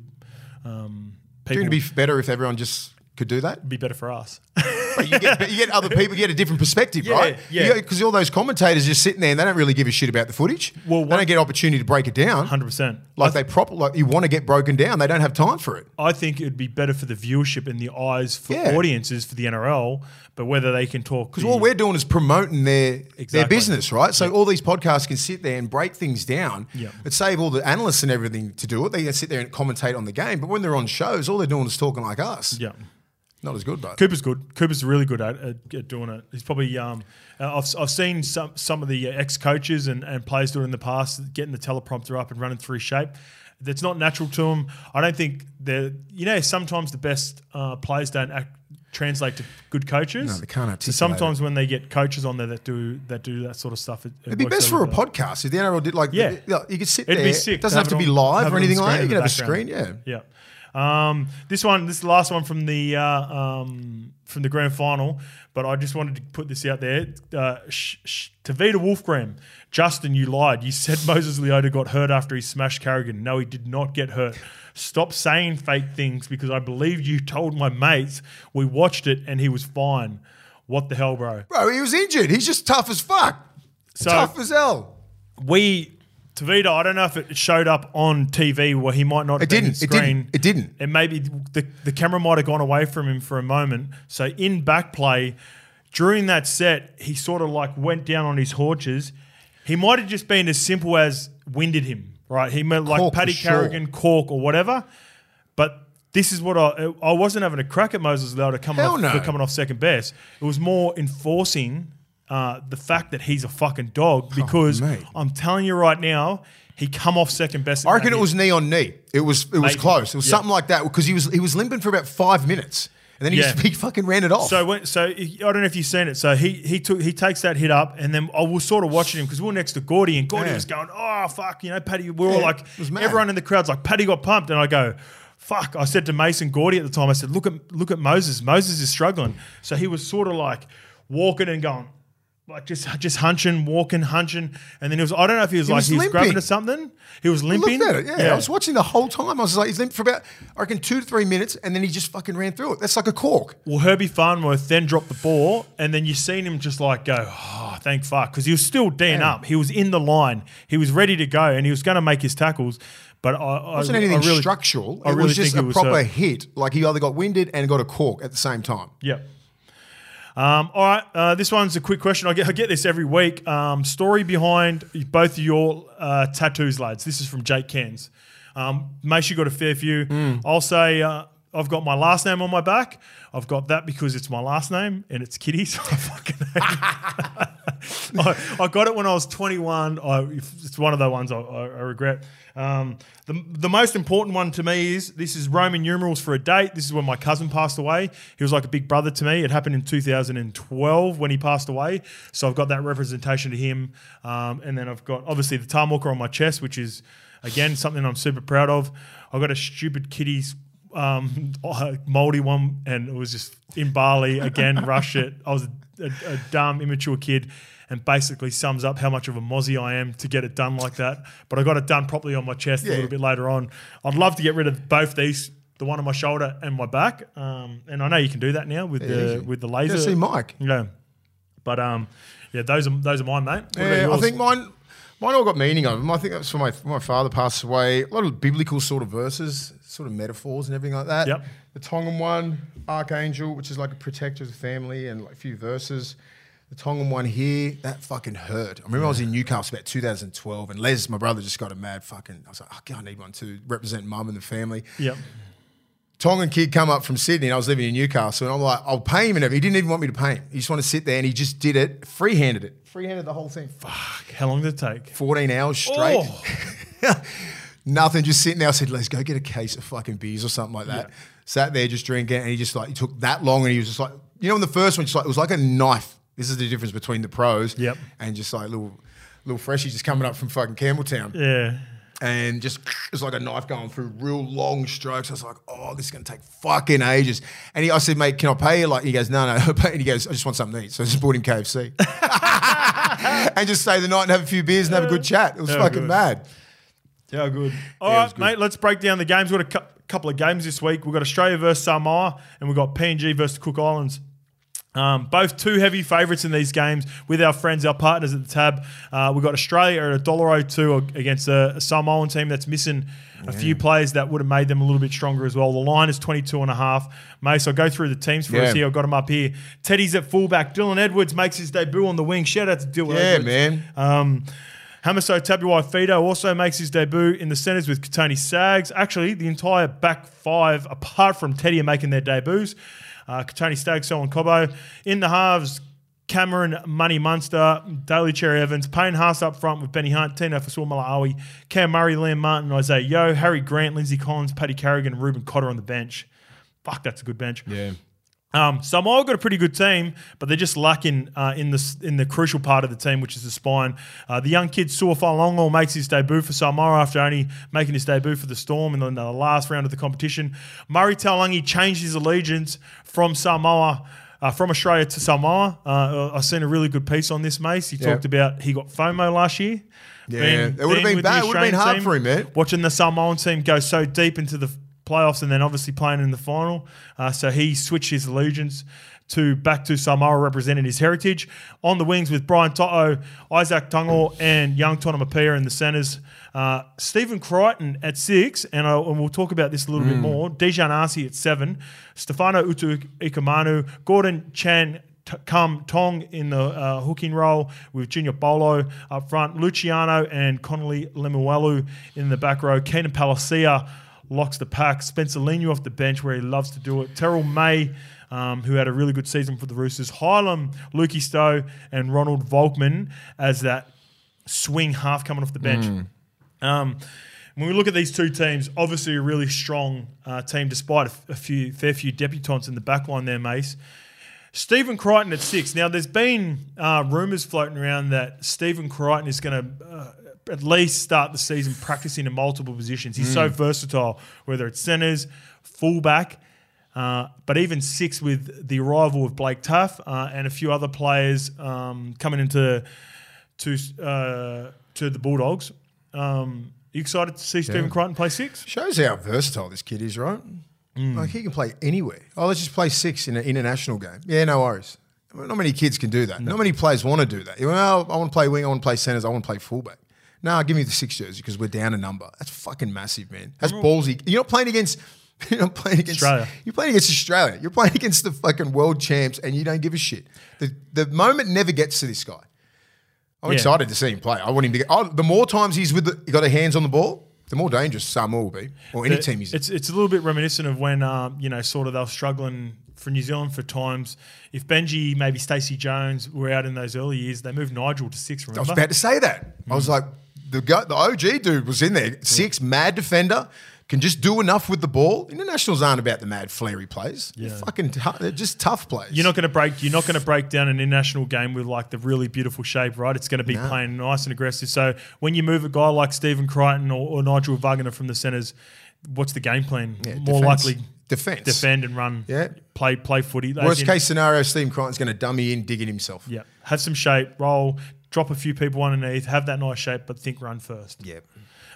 um, Do you people. think it'd be better if everyone just could do that? It'd be better for us. But you get, you get other people, you get a different perspective, Yeah, right? yeah. Because all those commentators just sitting there and they don't really give a shit about the footage. Well, they don't get opportunity to break it down. Hundred percent. Like they proper, like you want to get broken down, they don't have time for it. I think it'd be better for the viewership and the eyes for Yeah. audiences for the NRL, but whether they can talk Because all we're doing is promoting their their business, right? So all these podcasts can sit there and break things down. Yeah. But save all the analysts and everything to do it. They can sit there and commentate on the game. But when they're on shows, all they're doing is talking like us. yeah. Not as good, but Cooper's good. Cooper's really good at, at, at doing it. He's probably um, uh, I've, I've seen some some of the ex coaches and, and players do it in the past, getting the teleprompter up and running through shape. That's not natural to them. I don't think they're you know sometimes the best uh, players don't act, translate to good coaches. No, they can't So sometimes when they get coaches on there that do that do that sort of stuff, it, it it'd be best for a podcast. If the NRL did like, Yeah. you could sit It'd there. be sick. It doesn't have it to be on- live have or anything like that. You can have a screen, yeah. Yeah. Um, this one, this is the last one from the uh, um, from the grand final, but I just wanted to put this out there. Uh, sh- sh- Tavita Wolfgram, Justin, you lied. You said Moses Leota got hurt after he smashed Carrigan. No, he did not get hurt. Stop saying fake things because I believe you told my mates we watched it and he was fine. What the hell, bro? Bro, he was injured. He's just tough as fuck. So- tough as hell. we Tavita, I don't know if it showed up on TV where he might not. It have been didn't. It didn't. It didn't. And maybe the the camera might have gone away from him for a moment. So in back play, during that set, he sort of like went down on his haunches. He might have just been as simple as winded him, right? He meant like Cork Paddy sure. Cork or whatever. But this is what I I wasn't having a crack at Moses Leota coming Hell off no. for coming off second best. It was more enforcing uh, the fact that he's a fucking dog because Oh. I'm telling you right now, he come off second best. I reckon it was knee on knee. It was it was Maybe. close. It was Yeah. something like that because he was he was limping for about five minutes and then he, Yeah. just, he fucking ran it off. So when, so I don't know if you've seen it. So he he took he takes that hit up, and then I was sort of watching him because we were next to Gordy, and Gordy Yeah. was going, "Oh fuck," you know, Paddy. We were all like, it was mad. everyone in the crowd's like, "Paddy got pumped," and I go. Fuck! I said to Mason Gordy at the time. I said, "Look at look at Moses. Moses is struggling." So he was sort of like walking and going, like just just hunching, walking, hunching, and then he was. I don't know if he was He like was he was grabbing at something. He was limping. looked at it. Yeah, I was watching the whole time. I was like, he's limped for about I reckon two to three minutes, and then he just fucking ran through it. That's like a cork. Well, Herbie Farnworth then dropped the ball, and then you seen him just like go, oh, thank fuck, because he was still D'ing up. He was in the line. He was ready to go, and he was going to make his tackles. But I, I It wasn't I anything really, structural. I it really was just a proper a- hit. Like he either got winded and got a cork at the same time. Yeah. Um, all right, uh, this one's a quick question. I get, I get this every week. Um, story behind both of your uh, tattoos, lads. This is from Jake Cairns. Um, Mace, you got a fair few. Hmm. I'll say uh, I've got my last name on my back. I've got that because it's my last name and it's Kitty. So I fucking. I, I got it when I was 21. I, it's one of the ones I, I, regret. Um, the, the most important one to me is this is Roman numerals for a date. This is when my cousin passed away. He was like a big brother to me. It happened in 2012 when he passed away. So I've got that representation to him. Um, and then I've got obviously the time walker on my chest, which is again something I'm super proud of. I've got a stupid kitty's um, moldy one, and it was just in Bali again. rush it. I was a, a, dumb, immature kid, and basically sums up how much of a mozzie I am to get it done like that. But I got it done properly on my chest Yeah. a little bit later on. I'd love to get rid of both these. The one on my shoulder and my back, um, and I know you can do that now with the easy. with the laser. Yeah, see Mike. Yeah, but um, yeah, those are those are mine, mate. What Yeah, I think mine, mine all got meaning of them. I think that's for my my father passed away. A lot of biblical sort of verses, sort of metaphors and everything like that. Yep. The Tongan one, Archangel, which is like a protector of the family, and like a few verses. The Tongan one here, that fucking hurt. I remember I was in Newcastle about 2012, and Les, my brother, just got a mad fucking. I was like, oh, God, I need one to represent mum and the family. Yep. Tongan kid come up from Sydney and I was living in Newcastle and I'm like, I'll pay him and everything. He didn't even want me to pay him. He just wanted to sit there and he just did it, free-handed it. Free-handed the whole thing. Fuck, how long did it take? 14 hours straight. Oh. Nothing, just sitting there. I said, let's go get a case of fucking beers or something like that. Yeah. Sat there just drinking and he just like, he took that long and he was just like, you know, in the first one, just like, it was like a knife. This is the difference between the pros Yep. and just like little, little freshie just coming up from fucking Campbelltown Yeah. and just it's like a knife going through real long strokes. I was like, oh, this is gonna take fucking ages. And he, I said, mate, can I pay you? Like he goes, no, no. And he goes, I just want something to eat. So I just bought him KFC and just stay the night and have a few beers and have a good chat. It was Yeah, fucking good. mad. Yeah, good. All Yeah, right, good. mate. Let's break down the games. We've got a cou- couple of games this week. We've got Australia versus Samoa, and we've got PNG versus Cook Islands. Um, both two heavy favourites in these games with our friends, our partners at the tab. Uh, we've got Australia at a dollar oh two against a, a Samoan team that's missing a few players that would have made them a little bit stronger as well. The line is 22 and a half. Mace, I'll go through the teams for Yeah. us here. I've got them up here. Teddy's at fullback. Dylan Edwards makes his debut on the wing. Shout out to Dylan Yeah, Edwards. man. Um, Hamiso Tabuai also makes his debut in the centres with Kotoni Staggs. Actually, the entire back five, apart from Teddy, are making their debuts. Uh, Kotoni Staggs, Selwyn Cobbo. In the halves, Cameron Money Munster, Daly Cherry Evans, Payne Haas up front with Benny Hunt, Tino Fa'asuamaleaui, Cam Murray, Liam Martin, Isaiah Yeo, Harry Grant, Lindsay Collins, Paddy Carrigan, and Reuben Cotter on the bench. Fuck, that's a good bench. Yeah. Um, Samoa got a pretty good team, but they're just lacking uh, in the in the crucial part of the team, which is the spine. Uh, the young kid Suafalongo makes his debut for Samoa after only making his debut for the Storm in the, the last round of the competition. Murray Taulagi changed his allegiance from Samoa. Uh, from Australia to Samoa, uh, I've seen a really good piece on this, Mace. He Yeah. talked about he got FOMO last year. Yeah, Being- it would've been bad. It would've been hard team, for him, man. Watching the Samoan team go so deep into the playoffs and then obviously playing in the final. Uh, so he switched his allegiance to back to Samoa representing his heritage. On the wings with Brian To'o, Isaac Tungor, and young Tonamapia in the centres. Uh, Stephen Crichton at six, and, I, and we'll talk about this a little bit more. Dejan Arce at seven, Stefano Utu Ikamanu, Gordon Chan T- Come Tong in the uh, hooking role with Junior Paulo up front, Luciano and Connelly Lemuelu in the back row. Keenan Palasia locks the pack. Spencer Leniu off the bench where he loves to do it. Terrell May, um, who had a really good season for the Roosters. Hylam, Lukey Stowe, and Ronald Volkman as that swing half coming off the bench. Um, when we look at these two teams, obviously a really strong uh, team, despite a few fair few debutants in the back line there, Mace. Stephen Crichton at six. Now, there's been uh, rumours floating around that Stephen Crichton is going to uh, at least start the season practicing in multiple positions. He's so versatile, whether it's centres, fullback, uh, but even six with the arrival of Blake Taaffe uh, and a few other players um, coming into to uh, to the Bulldogs. Um, you excited to see Stephen Crichton play six? Shows how versatile this kid is, right? Mm. Like he can play anywhere. Oh, let's just play six in an international game. Yeah, no worries. Not many kids can do that. Not many players want to do that. "Oh, I want to play wing, I want to play centers, I want to play fullback. No, give me the six jersey because we're down a number. That's fucking massive, man. That's ballsy. You're not playing against. You're not playing against Australia. You're playing against Australia. You're playing against the fucking world champs, and you don't give a shit. The the moment never gets to this guy. I'm Yeah. excited to see him play. I want him to get. Oh, the more times he's with the, he got a hands on the ball, the more dangerous Samoa will be, or any It- team he's. It's it's a little bit reminiscent of when um, you know sort of they were struggling for New Zealand for times. If Benji, maybe Stacey Jones were out in those early years, they moved Nigel to six. Remember? I was about to say that. I was like, the guy, the OG dude was in there, six mad defender, can just do enough with the ball. Internationals aren't about the mad flary plays. They're Yeah. fucking, tou- they're just tough plays. You're not going to break. You're not going to break down an international game with like the really beautiful shape, right? It's going to be No. playing nice and aggressive. So when you move a guy like Stephen Crichton or, or Nigel Vagana from the centres, what's the game plan? Yeah, More defense. likely defense. defend and run. Yeah. play play footy. Worst in- case scenario, Steve Crichton's going to dummy in, digging himself. Yeah, have some shape, roll, drop a few people underneath, have that nice shape, but think run first. Yeah.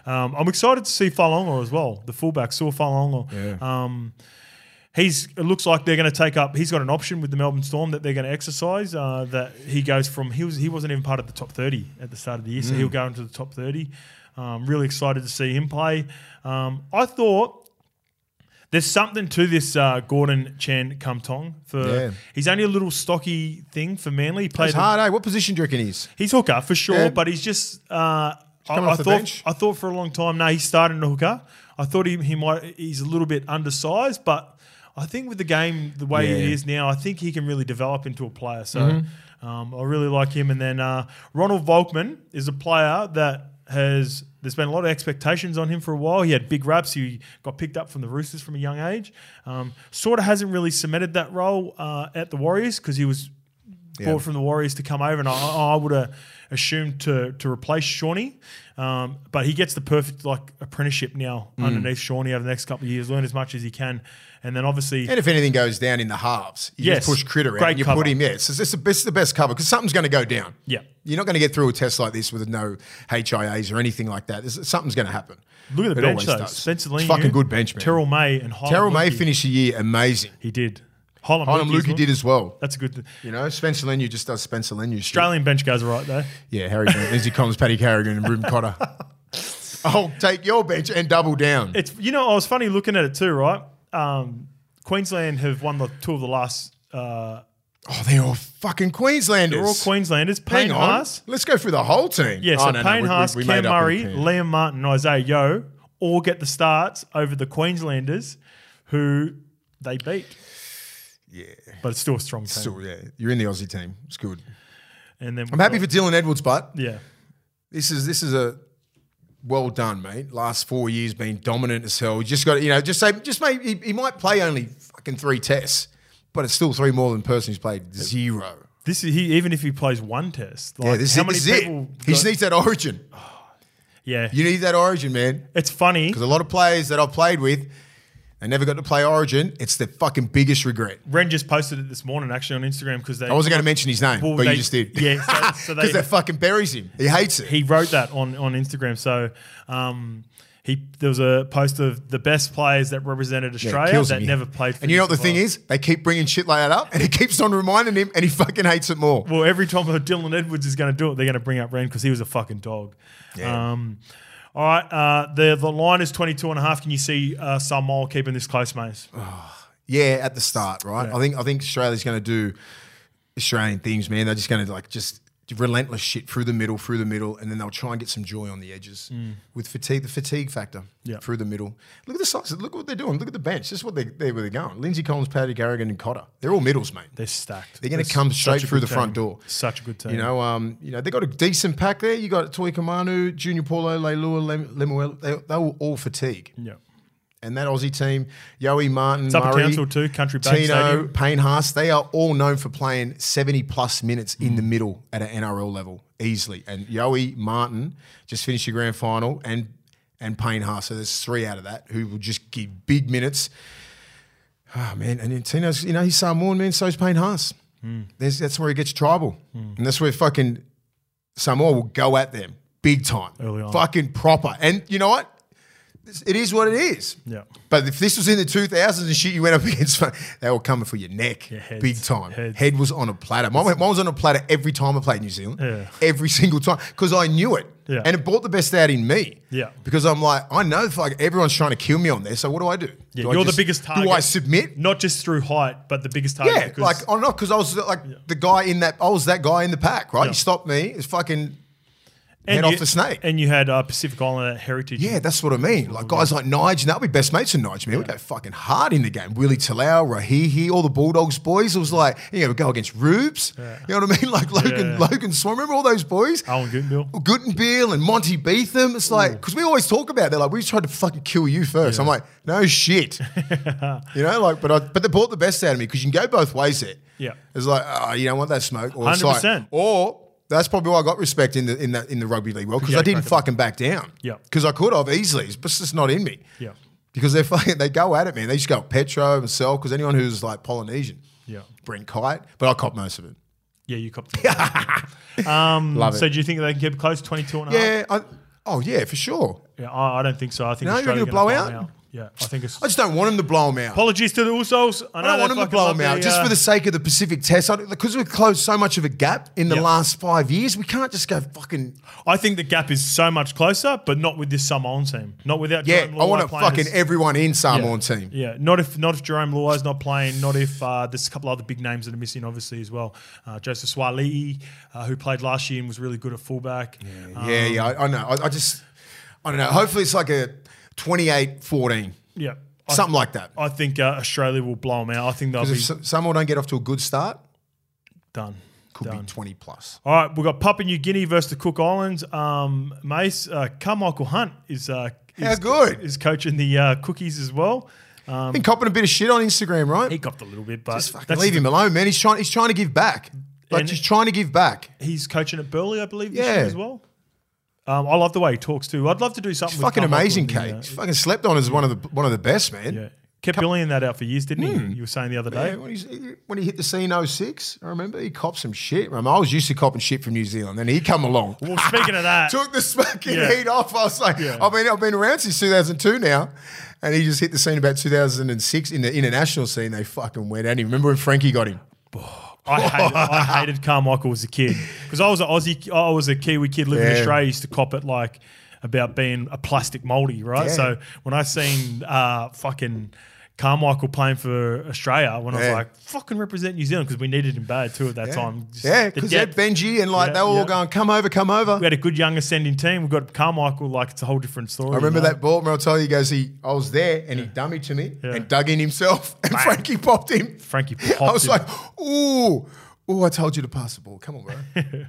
Um, I'm excited to see Fa'alogo as well, the fullback, Sua Fa'alogo. Yeah. Um, he's it looks like they're going to take up. He's got an option with the Melbourne Storm that they're going to exercise. Uh, that he goes from he was he wasn't even part of the top 30 at the start of the year, so he'll go into the top 30. Um, really excited to see him play. Um, I thought. There's something to this uh, Gordon Chan Kum Tong. For Yeah. he's only a little stocky thing for Manly. He played It's hard, eh? What position do you reckon he is? He's hooker for sure, Yeah. but he's just. Uh, I, I the thought. bench? I thought for a long time. No, he's starting a hooker. I thought he, he might. He's a little bit undersized, but I think with the game the way it Yeah. is now, I think he can really develop into a player. So Mm-hmm. um, I really like him. And then uh, Ronald Volkman is a player that has. There's been a lot of expectations on him for a while. He had big raps. He got picked up from the Roosters from a young age. Um, sort of hasn't really cemented that role uh, at the Warriors because he was Yeah. brought from the Warriors to come over, and I, I would have assumed to to replace Shawnee. Um, but he gets the perfect like apprenticeship now Mm. underneath Shawnee over the next couple of years, learn as much as he can, and then obviously And if anything goes down in the halves, you Yes. just push Critter out. And you cover. put him, yeah. It's, it's, the best, it's the best cover because something's going to go down. Yeah. You're not going to get through a test like this with no HIAs or anything like that. There's, something's going to happen. look at the It bench though. does. Spencer fucking good bench, man. Terrell May and Hylam Terrell May finished the year amazing. He did. Hylam Hylam Lukey well. did as well. That's a good. You know, Spencer Leniu just does Spencer Leniu. Australian bench goes right though. Yeah, Harry Lindsay Collins, Paddy Carrigan, and Reuben Cotter. I'll take your bench and double down. It's you know I was funny looking at it too, right? Um, Queensland have won the two of the last. Uh, Oh, they're all fucking Queenslanders. they're all Queenslanders. Hang Payne on. Haas, Let's go through the whole team. Yeah, so Oh, no, no, Payne we- we- Haas, we Cam Murray, Liam Martin, Isaiah Yeo all get the starts over the Queenslanders who they beat. Yeah. But it's still a strong team. Still, yeah. You're in the Aussie team. It's good. and then I'm happy for Dylan Edwards, but Yeah. this is this is a well done, mate. Last four years been dominant as hell. You just got to, you know, just say, just maybe he, he might play only fucking three tests, but it's still three more than the person who's played zero. This is he even if he plays one test. Like yeah, this, how many this is people it. He just needs that origin. Yeah. You need that origin, man. It's funny. Because a lot of players that I've played with, they never got to play origin. It's the fucking biggest regret. Ren just posted it this morning actually on Instagram because they I wasn't going to mention his name, Well, but they- you just did. yeah, so- so they- Because that fucking buries him. He hates it. he wrote that on, on Instagram. So um, he there was a post of the best players that represented Australia kills that him, yeah. never played. For And you know what the thing is? They keep bringing shit like that up, and it keeps on reminding him, and he fucking hates it more. Well, every time Dylan Edwards is going to do it, they're going to bring up Ren because he was a fucking dog. Yeah. Um, all right, uh, the the line is 22 and a half. Can you see uh, Samoa keeping this close, Mace? Yeah, at the start, right? Yeah. I think I think Australia's going to do Australian things, man. They're just going to like just relentless shit through the middle, through the middle, and then they'll try and get some joy on the edges with fatigue, the fatigue factor Mm. Yeah. through the middle. Look at the size. Look what they're doing. Look at the bench. This is what they they where they're going. Lindsay Collins, Paddy Carrigan, and Cotter. They're all middles, mate. They're stacked. They're going to come straight through the front door. Such a good team. You know, um, you know, they got a decent pack there. You got Toy Kamanu, Junior Paulo, Leilua, Lemuel. They, they were all fatigue. Yeah. And that Aussie team, Yowie Martin, It's Murray, Council too, Country Bank Tino, Stadium. Payne Haas, they are all known for playing 70 plus minutes in Mm. the middle at an NRL level easily. And Yowie Martin just finished the grand final and and Payne Haas. So there's three out of that who will just give big minutes. Oh, man. And Tino's, you know, he's Samoan, man. So's Payne Haas. Mm. There's, that's where he gets tribal. And that's where fucking Samoa will go at them big time. Early on. Fucking proper. And you know what? It is what it is. Yeah. But if this was in the 2000s and shit, you went up against, they were coming for your neck, Yeah, heads. big time. Heads. Head was on a platter. Mine, mine was on a platter every time I played New Zealand. Yeah. Every single time because I knew it, Yeah. and it brought the best out in me. Yeah. Because I'm like, I know, like everyone's trying to kill me on there. So what do I do? Yeah, Do you're the just- biggest target. Do I submit? Not just through height, but the biggest target. Yeah, because- like I'm not because I was like the guy in that. I was that guy in the pack, right? Yeah. You stopped me. It's fucking head you, off the snake. And you had uh, Pacific Islander Heritage. Yeah, that's what I mean. Like guys like Nige, and they'll be best mates with Nige, man. We go fucking hard in the game. Willie Talau, Rahihi, all the Bulldogs boys. It was like, you know, we go against Rubes. You know what I mean? Like Logan, Yeah. Logan Swan. Remember all those boys? Awen Guttenbeil. Guttenbeil and Monty Beetham. It's like, because we always talk about, they're like, we tried to fucking kill you first. I'm like, no shit. you know, like, but I, but they brought the best out of me because you can go both ways there. Yeah. It's like, oh, you don't want that smoke. Or 100%. or that's probably why I got respect in the in that in the rugby league world because Yeah, I didn't fucking back down. Yeah. Because I could have easily, but it's just not in me. Yeah. Because they're fucking, they go at it, man. They just go Petro and because anyone who's like Polynesian. Yeah. Brent Kite, but I cop most of it. Yeah, you copped it. um, Love it. So do you think they can keep close, 22 and a half? Yeah. Oh yeah, for sure. Yeah, I, I don't think so. I think No, Australia reckon are gonna blow them out? Yeah, I think it's. I just don't want them to blow them out. Apologies to the Usos. I, I don't want them to blow them out the, just uh, for the sake of the Pacific Test. Because we've closed so much of a gap in the Yep. last five years, we can't just go fucking. I think the gap is so much closer, but not with this Samoan team. Not without. Yeah, Jarome I want to fucking as- everyone in yeah. Team. Yeah, not if not if Jarome Luai's not playing. Not if uh, there's a couple other big names that are missing, obviously as well. Uh, Joseph Suaali'i, uh, who played last year and was really good at fullback. Um, Yeah, yeah, I, I know. I, I just, I don't know. Hopefully, it's like a 28 14, yeah. Something like that. I think uh, Australia will blow them out. I think they'll be Because if Samoa don't get off to a good start, done. could done. be 20 plus. All right, we've got Papua New Guinea versus the Cook Islands. Um, Mace, uh, Carmichael Hunt is, uh, How is good. is coaching the uh, Cookies as well. Um, Been copping a bit of shit on Instagram, right? he copped a little bit, but Just fucking leave him alone, man. He's trying. He's trying to give back. Like he's trying to give back. He's coaching at Burleigh, I believe, this Yeah. year as well. Um, I love the way he talks too. I'd love to do something. With fucking amazing, Kate. He's fucking slept on as one of the one of the best, man. yeah, kept billing that out for years, didn't he? You were saying the other day. Yeah, when, when he hit the scene 06, I remember he copped some shit. I, I was used to copping shit from New Zealand. Then he come along. Well, speaking of that, took the smoking Yeah. heat off. I was like, Yeah. I've been I've been around since 2002 now, and he just hit the scene about 2006 in the international scene. They fucking went at him. Remember when Frankie got him? I hated, I hated Carmichael as a kid because I was an Aussie, I was a Kiwi kid living in Yeah. Australia. Used to cop it like about being a plastic moldy, right? Yeah. So when I seen uh, fucking Carmichael playing for Australia, when I was like, fucking represent New Zealand because we needed him bad too at that Yeah, time. Just yeah, the because they had. Benji and like Yeah, they were all going, "Come over, come over." we had a good young ascending team. We've got Carmichael, like it's a whole different story. I remember you know? that ball. I'll tell you, he goes, he, I was there and he dummied to me Yeah. and dug in himself and Frankie popped him. Frankie popped him. I was him. like, ooh, ooh, I told you to pass the ball. Come on, bro.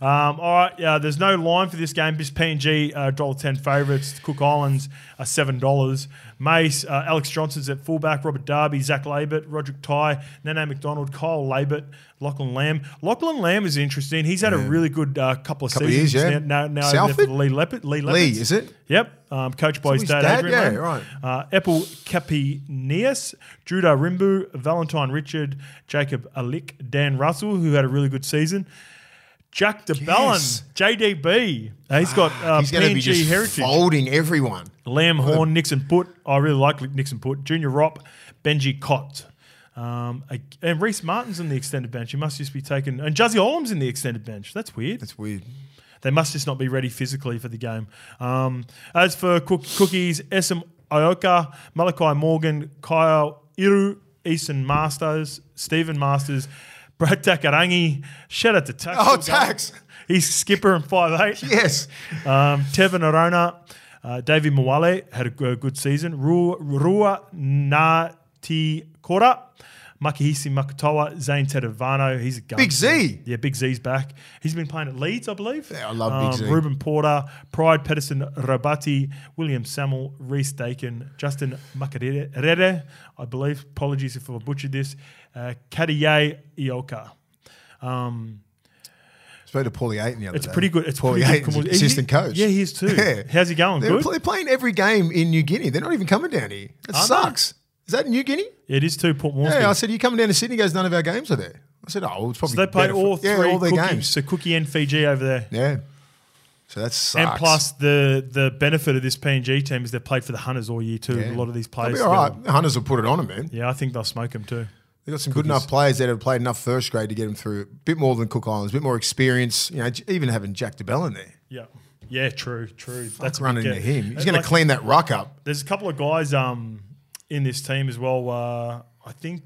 Um, all right, yeah. There's no line for this game. Just PNG uh, dollar ten favourites. Cook Islands are seven dollars. Mace, uh, Alex Johnston's at fullback. Robert Derby, Zac Laybutt, Roderick Ty, Nene McDonald, Kyle Laybutt, Lachlan Lamb. Lachlan Lamb is interesting. He's had a really good uh, couple of Couple seasons years, yeah. now. Now, now over for the Leigh Leopard. Lee, Lee, is it? Yep, um, coached by his his dad, dad? Adrian. Yeah, Lamb. right. Uh, Epel Kapinias, Judah Rimbu, Valentine Richard, Jacob Alick, Dan Russell, who had a really good season. Jack de Belin, Yes. JDB. He's got uh, He's PNG just heritage. folding everyone. Lamb Horn, Nixon Putt. I really like Nixon Putt. Junior Rop, Benji Cott. Um, and Rhyse Martin's in the extended bench. He must just be taken. And Juzzy Olam's in the extended bench. That's weird. That's weird. They must just not be ready physically for the game. Um, as for cook- cookies, SM Ioka, Malachi Morgan, Kayal Iro, Esan Marsters, Stephen Masters, Brad Takarangi. Shout out to Tax. Oh, Tax. He's skipper and 5'8. Yes. Um, Tevin Arona, uh, Davvy Moale had a good season. Rua, Rua Nati Kora, Makihisi Makutoa, Zane Tetevano. He's a gun. Big Z. Yeah, Big Z's back. He's been playing at Leeds, I believe. Yeah, I love Big Z. Ruben Porter, Pride Pedersen Rabati, William Samuel, Reese Dakin, Justin Makarere, I believe. Apologies if I butchered this. Uh, Kadiye Ioka. Um, Spoke to Paulie Aiton the other it's day. pretty good. It's Paulie pretty Aiton's good. assistant He- coach. Yeah, he is too. Yeah. How's he going? They're, Good. pl- they're playing every game in New Guinea. They're not even coming down here. They? sucks. Is that New Guinea? it is too. Port Moresby. Yeah, I said, you coming down to Sydney? He goes, none of our games are there. I said, oh, it's probably so they play better for- all three yeah, all their cookies. games. So Cookie and Fiji over there. Yeah. So that sucks. And plus, the the benefit of this PNG team is they've played for the Hunters all year too. Yeah. A lot of these players. all right. The Hunters will put it on them, man. Yeah, I think they'll smoke them too. They've got some good enough players that have played enough first grade to get them through. A bit more than Cook Islands, a bit more experience. You know, even having Jack DeBell in there. Yeah. Yeah, true, true. That's That's running into him. He's going to clean that ruck up. There's a couple of guys um in this team as well. Uh, I think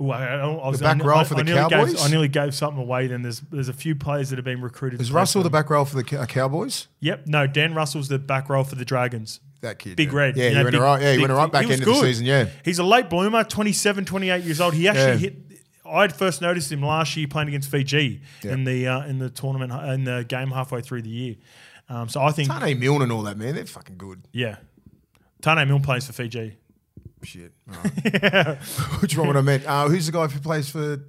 Ooh, I, I, was, The back I, row for the nearly Cowboys? Gave, I nearly gave something away. Then there's there's a few players that have been recruited. Is Russell the back row for the Cowboys? Yep. No, Dan Russell's the back row for the Dragons. That kid. Big yeah. red. Yeah, you he know, went big- right. Yeah, he big- went right back he end the season. Yeah. He's a late bloomer, 27, 28 years old. He actually Yeah. hit. I would first noticed him last year playing against Fiji Yeah. in the uh, in the tournament in the game halfway through the year. Um, so I think Taane Milne and all that, man. They're fucking good. yeah, Taane Milne plays for Fiji. Shit. All right. Which one would I meant? Uh, who's the guy who plays for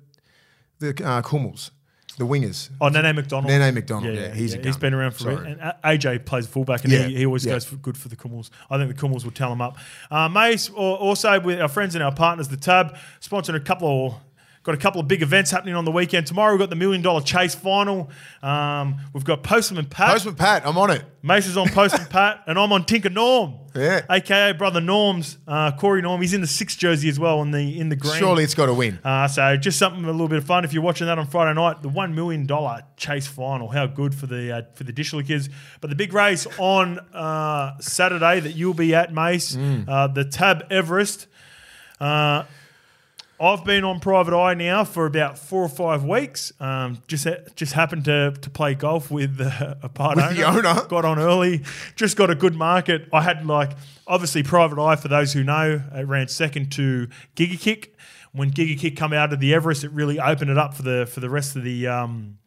the uh, Kumuls? The wingers. Oh, Nene McDonald. Nene McDonald, yeah, he's a he's gun. been around for a bit. Sorry. And AJ plays fullback, and Yeah, he, he always yeah. goes for good for the Kumuls. I think the Kumuls will tell him up. Uh, Mace, also with our friends and our partners, the Tab, sponsoring a couple of. Got a couple of big events happening on the weekend. Tomorrow we've got the Million Dollar Chase Final. Um, we've got Postman Pat. Postman Pat, I'm on it. Mace is on Postman Pat, and I'm on Tinker Norm. Yeah. AKA brother Norm's uh, Corey Norm. He's in the sixth jersey as well in the in the green. Surely it's got to win. Uh, so just something a little bit of fun if you're watching that on Friday night. The one million dollar chase final. How good for the uh, for the Dishler kids. But the big race on uh, Saturday that you'll be at Mace, Mm. uh, the Tab Everest. I've been on private eye now for about four or five weeks. Um, just ha- just happened to to play golf with uh, a part With the owner? Got on early. Just got a good market. I had like obviously private eye for those who know. It ran second to Giga Kick. When Giga Kick come out of the Everest, it really opened it up for the for the rest of the. Um,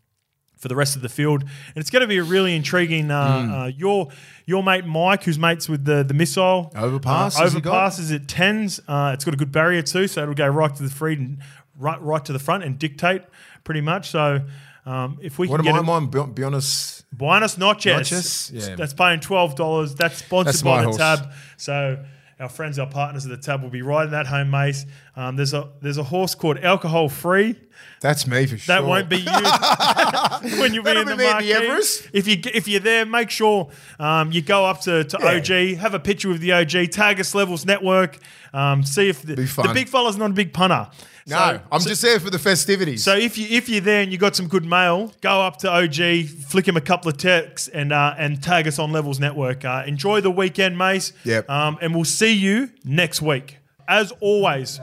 for the rest of the field, and it's going to be a really intriguing. Uh, Hmm. uh, your your mate Mike, who's mates with the the missile Overpass, uh, has he got? overpass is at tens. Uh, it's got a good barrier too, so it'll go right to the free and right right to the front and dictate pretty much. So um, if we What can am get I? it, Am I on Be- Buenos? Buenos Noches, Noches? Yeah. that's paying twelve dollars. That's sponsored That's by the horse. Tab. So our friends, our partners at the Tab will be riding that home, Mace. Um, there's a there's a horse called Alcohol Free. That's me for sure. That won't be you when you be That'll in the be me at marquee. the Everest. If you if you're there, make sure um, you go up to, to Yeah. OG, have a picture with the OG, tag us Levels Network, um, see if the, Be fun. the big fella's not a big punter. No, So- I'm just there for the festivities. so if you if you're there and you got some good mail, go up to OG, flick him a couple of texts, and uh, and tag us on Levels Network. Uh, enjoy the weekend, Mace. Yep. Um, and we'll see you next week. As always,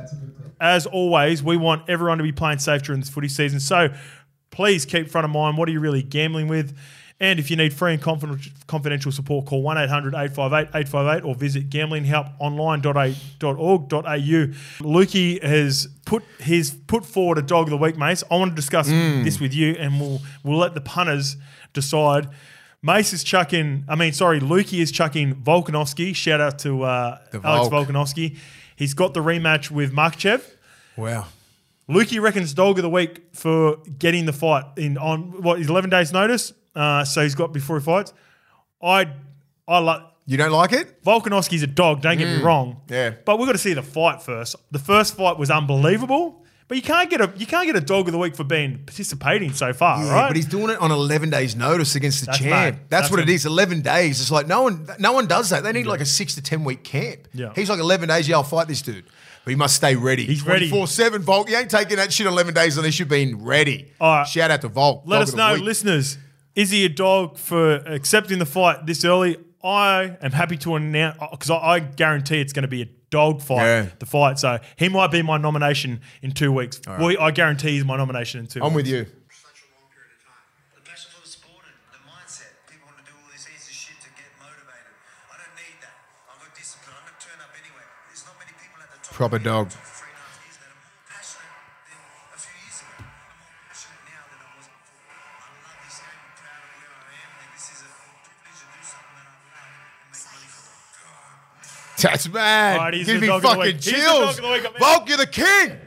as always, we want everyone to be playing safe during this footy season. So please keep front of mind what are you really gambling with. And if you need free and confidential support, call 1 800 858 858 or visit gamblinghelponline.org.au. Lukey has put his put forward a dog of the week, Mace. I want to discuss this with you, and we'll we'll let the punters decide. Mace is chucking, I mean, sorry, Lukey is chucking Volkanovski. Shout out to uh, Alex Volk. Volkanovski. He's got the rematch with Makhachev. wow. Lukey reckons dog of the week for getting the fight in on what his eleven days notice. Uh, so he's got before he fights. I I like You don't like it? Volkanovski's a dog. Don't get me wrong. Mm. yeah. but we've got to see the fight first. The first fight was unbelievable, but you can't get a you can't get a dog of the week for being participating so far, Yeah, right? but he's doing it on 11 days' notice against the That's champ. That's, That's what it is. 11 days. It's like no one, no one does that. They need like a six to 10 week camp. Yeah. He's like 11 days. Yeah, I'll fight this dude, but he must stay ready. He's ready. 24 seven. Volk. You ain't taking that shit 11 days unless you've been ready. All right. Shout out to Volk. Let us know, listeners. Is he a dog for accepting the fight this early? I am happy to announce because I, I guarantee it's going to be a dog fight. Yeah. The fight, so he might be my nomination in two weeks. Well, I guarantee he's my nomination in 2 I'm weeks. with you. such a That's mad. Right, Give me dog of the fucking chills. dog of the week, I'm in. Volk, you're the king.